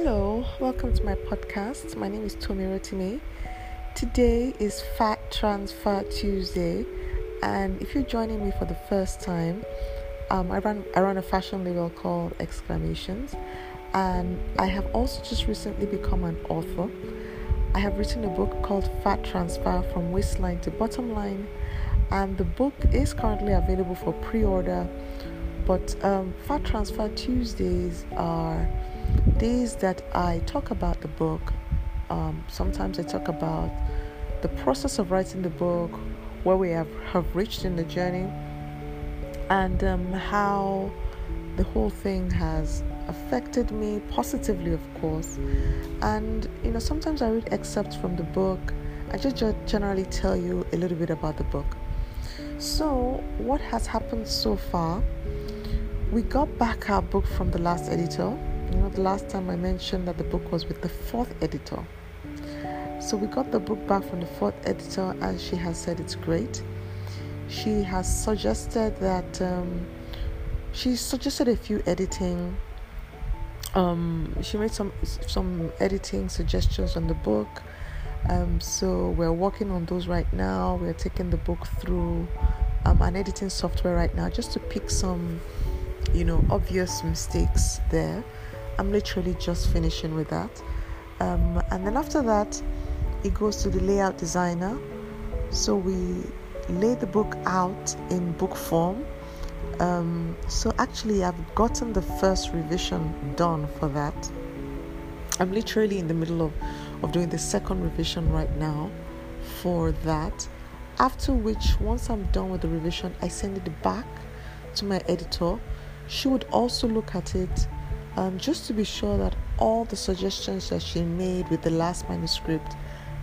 Hello, welcome to my podcast. My name is Tomi Rotimi. Today is Fat Transfer Tuesday, and if you're joining me for the first time, um, I run I run a fashion label called Exclamations, and I have also just recently become an author. I have written a book called Fat Transfer from Waistline to Bottom Line, and the book is currently available for pre-order. But um, Fat Transfer Tuesdays are days that I talk about the book. Um, sometimes I talk about the process of writing the book, where we have, have reached in the journey, and um, how the whole thing has affected me positively, of course. And you know, sometimes I read excerpts from the book. I just generally tell you a little bit about the book. So, what has happened so far? We got back our book from the last editor you know, the last time I mentioned that the book was with the fourth editor. So we got the book back from the fourth editor, and she has said it's great. She has suggested that um, she suggested a few editing. Um, she made some some editing suggestions on the book. Um, so we're working on those right now. We're taking the book through um, an editing software right now just to pick some, you know, obvious mistakes there. I'm literally just finishing with that. Um, and then after that, it goes to the layout designer. So we lay the book out in book form. Um, so actually, I've gotten the first revision done for that. I'm literally in the middle of, of doing the second revision right now for that. After which, once I'm done with the revision, I send it back to my editor. She would also look at it um, just to be sure that all the suggestions that she made with the last manuscript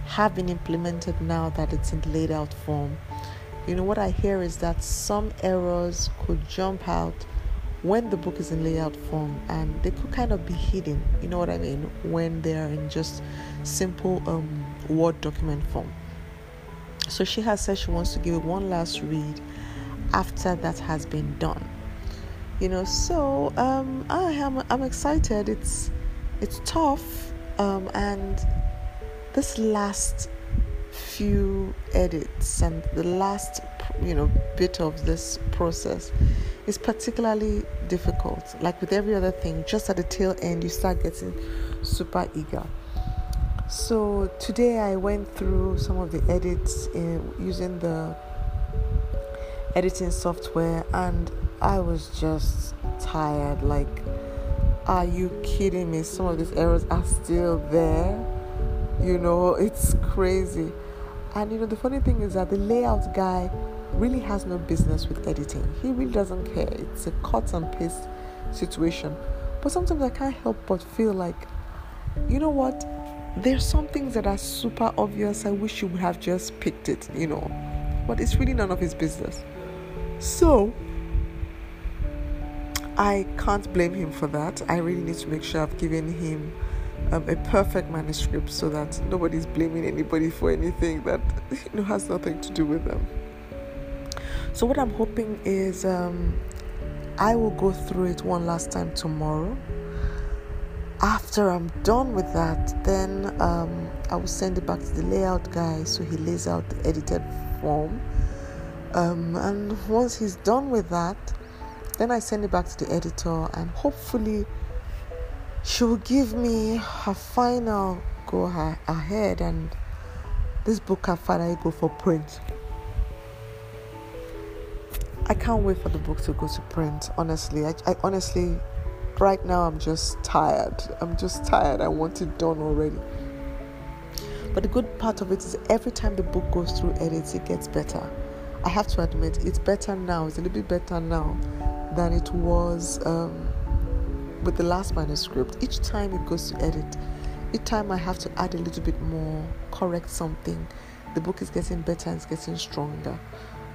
have been implemented now that it's in laid out form. You know, what I hear is that some errors could jump out when the book is in layout form and they could kind of be hidden, you know what I mean, when they're in just simple um, Word document form. So she has said she wants to give it one last read after that has been done you know so um, i am i'm excited. It's it's tough um, and this last few edits and the last you know bit of this process is particularly difficult. Like with every other thing just at the tail end you start getting super eager. So today i went through some of the edits in, using the editing software and I was just tired. Like, are you kidding me? Some of these errors are still there. You know, it's crazy. And you know, the funny thing is that the layout guy really has no business with editing. He really doesn't care. It's a cut and paste situation. But sometimes I can't help but feel like, you know what? There's some things that are super obvious. I wish you would have just picked it, you know. But it's really none of his business. So, I can't blame him for that. I really need to make sure I've given him um, a perfect manuscript so that nobody's blaming anybody for anything that you know has nothing to do with them. So what I'm hoping is um, I will go through it one last time tomorrow. After I'm done with that, then um, I will send it back to the layout guy so he lays out the edited form. Um, and once he's done with that, then I send it back to the editor, and hopefully, she will give me her final go ahead, and this book can finally go for print. I can't wait for the book to go to print. Honestly, I, I honestly, right now, I'm just tired. I'm just tired. I want it done already. But the good part of it is every time the book goes through edits, it gets better. I have to admit, it's better now. It's a little bit better now than it was um, with the last manuscript. Each time it goes to edit, each time I have to add a little bit more, correct something, the book is getting better and it's getting stronger,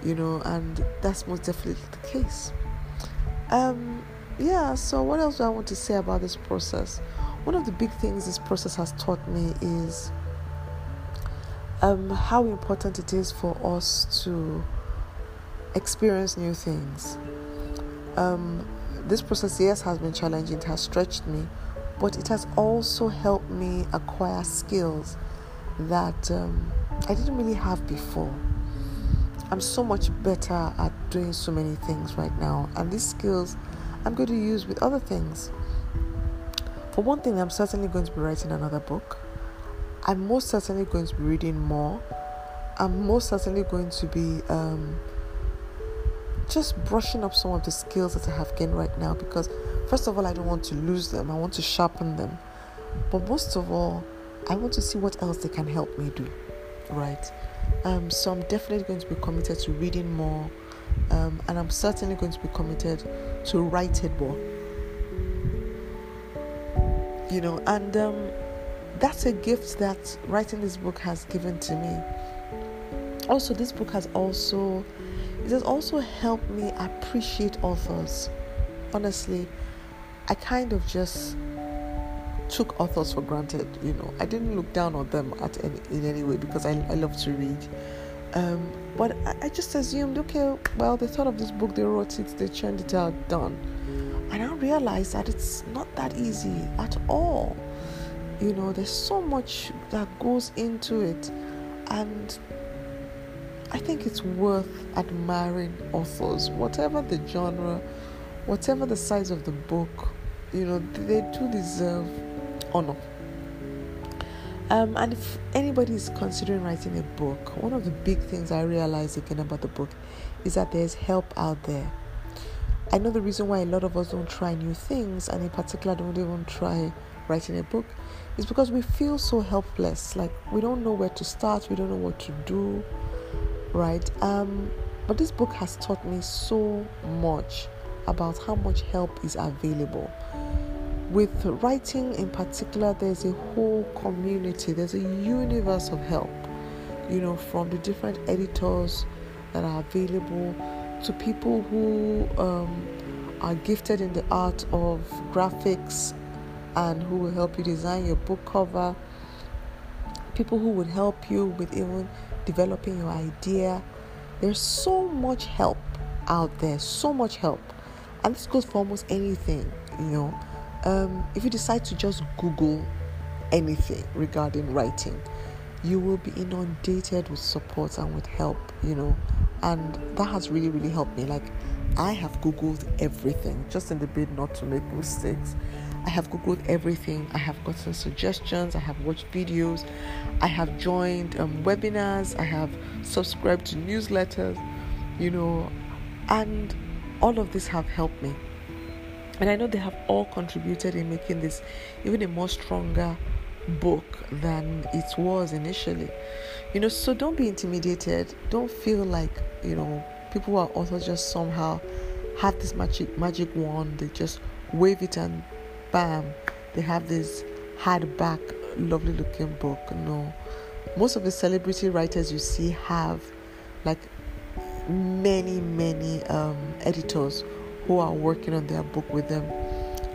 you know, and that's most definitely the case. Um, yeah, so what else do I want to say about this process? One of the big things this process has taught me is um, how important it is for us to experience new things um, this process, yes, has been challenging. It has stretched me, but it has also helped me acquire skills that um, I didn't really have before. I'm so much better at doing so many things right now, and these skills I'm going to use with other things. For one thing, I'm certainly going to be writing another book. I'm most certainly going to be reading more. I'm most certainly going to be um, just brushing up some of the skills that I have gained right now because, first of all, I don't want to lose them, I want to sharpen them. But most of all, I want to see what else they can help me do, right? Um, so I'm definitely going to be committed to reading more, um, and I'm certainly going to be committed to writing more. You know, and um, that's a gift that writing this book has given to me. Also, this book has also it has also helped me appreciate authors. Honestly, I kind of just took authors for granted, you know. I didn't look down on them at any, in any way because I, I love to read. Um, but I, I, just assumed, okay, well, they thought of this book, they wrote it, they churned it out, done. And I realized that it's not that easy at all. You know, there's so much that goes into it. And I think it's worth admiring authors, whatever the genre, whatever the size of the book, you know, they do deserve honor. Um, and if anybody is considering writing a book, one of the big things I realized again about the book is that there's help out there. I know the reason why a lot of us don't try new things, and in particular, don't even try writing a book, is because we feel so helpless. Like we don't know where to start, we don't know what to do right? Um, but this book has taught me so much about how much help is available. With writing in particular, there's a whole community, there's a universe of help, you know, from the different editors that are available to people who um, are gifted in the art of graphics and who will help you design your book cover, people who would help you with even developing your idea. There's so much help out there, so much help. And this goes for almost anything, you know. Um, if you decide to just Google anything regarding writing, you will be inundated with support and with help, you know. And that has really, really helped me. Like, I have Googled everything just in the bid not to make mistakes. I have Googled everything. I have gotten suggestions. I have watched videos. I have joined um, webinars. I have subscribed to newsletters, you know, and all of this have helped me. And I know they have all contributed in making this even a more stronger book than it was initially. You know, so don't be intimidated. Don't feel like, you know, people who are also just somehow have this magic magic wand. They just wave it and bam, they have this hardback, lovely looking book. No, most of the celebrity writers you see have like many, many um, editors who are working on their book with them,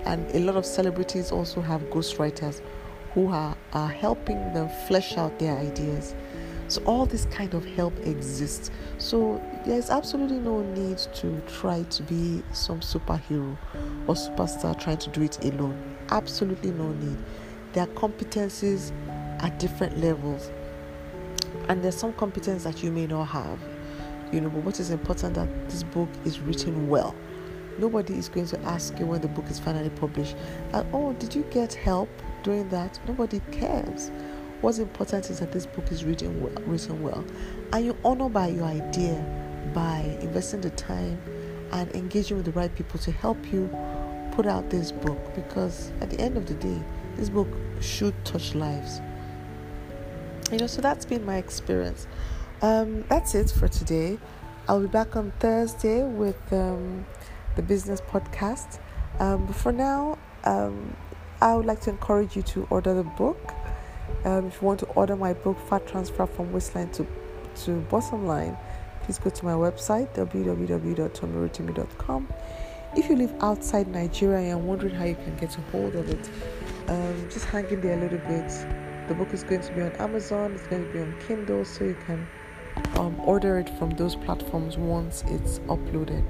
and a lot of celebrities also have ghostwriters who are, are helping them flesh out their ideas. So all this kind of help exists. So there's absolutely no need to try to be some superhero or superstar trying to do it alone. Absolutely no need. There are competencies at different levels. And there's some competence that you may not have. You know, but what is important that this book is written well. Nobody is going to ask you when the book is finally published, And oh, did you get help doing that? Nobody cares What's important is that this book is written well, written well, and you honor by your idea by investing the time and engaging with the right people to help you put out this book. Because at the end of the day, this book should touch lives. You know, so that's been my experience. Um, that's it for today. I'll be back on Thursday with um, the business podcast. Um, but for now, um, I would like to encourage you to order the book. Um, if you want to order my book, Fat Transfer from Waistline to, to Bottom Line, please go to my website, www.tomirotimi.com. If you live outside Nigeria and wondering how you can get a hold of it, um, just hang in there a little bit. The book is going to be on Amazon, it's going to be on Kindle, so you can um, order it from those platforms once it's uploaded.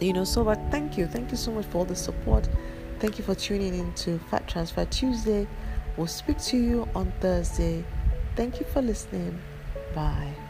You know, so but thank you, thank you so much for all the support Thank you for tuning in to Fat Transfer Tuesday. We'll speak to you on Thursday. Thank you for listening. Bye.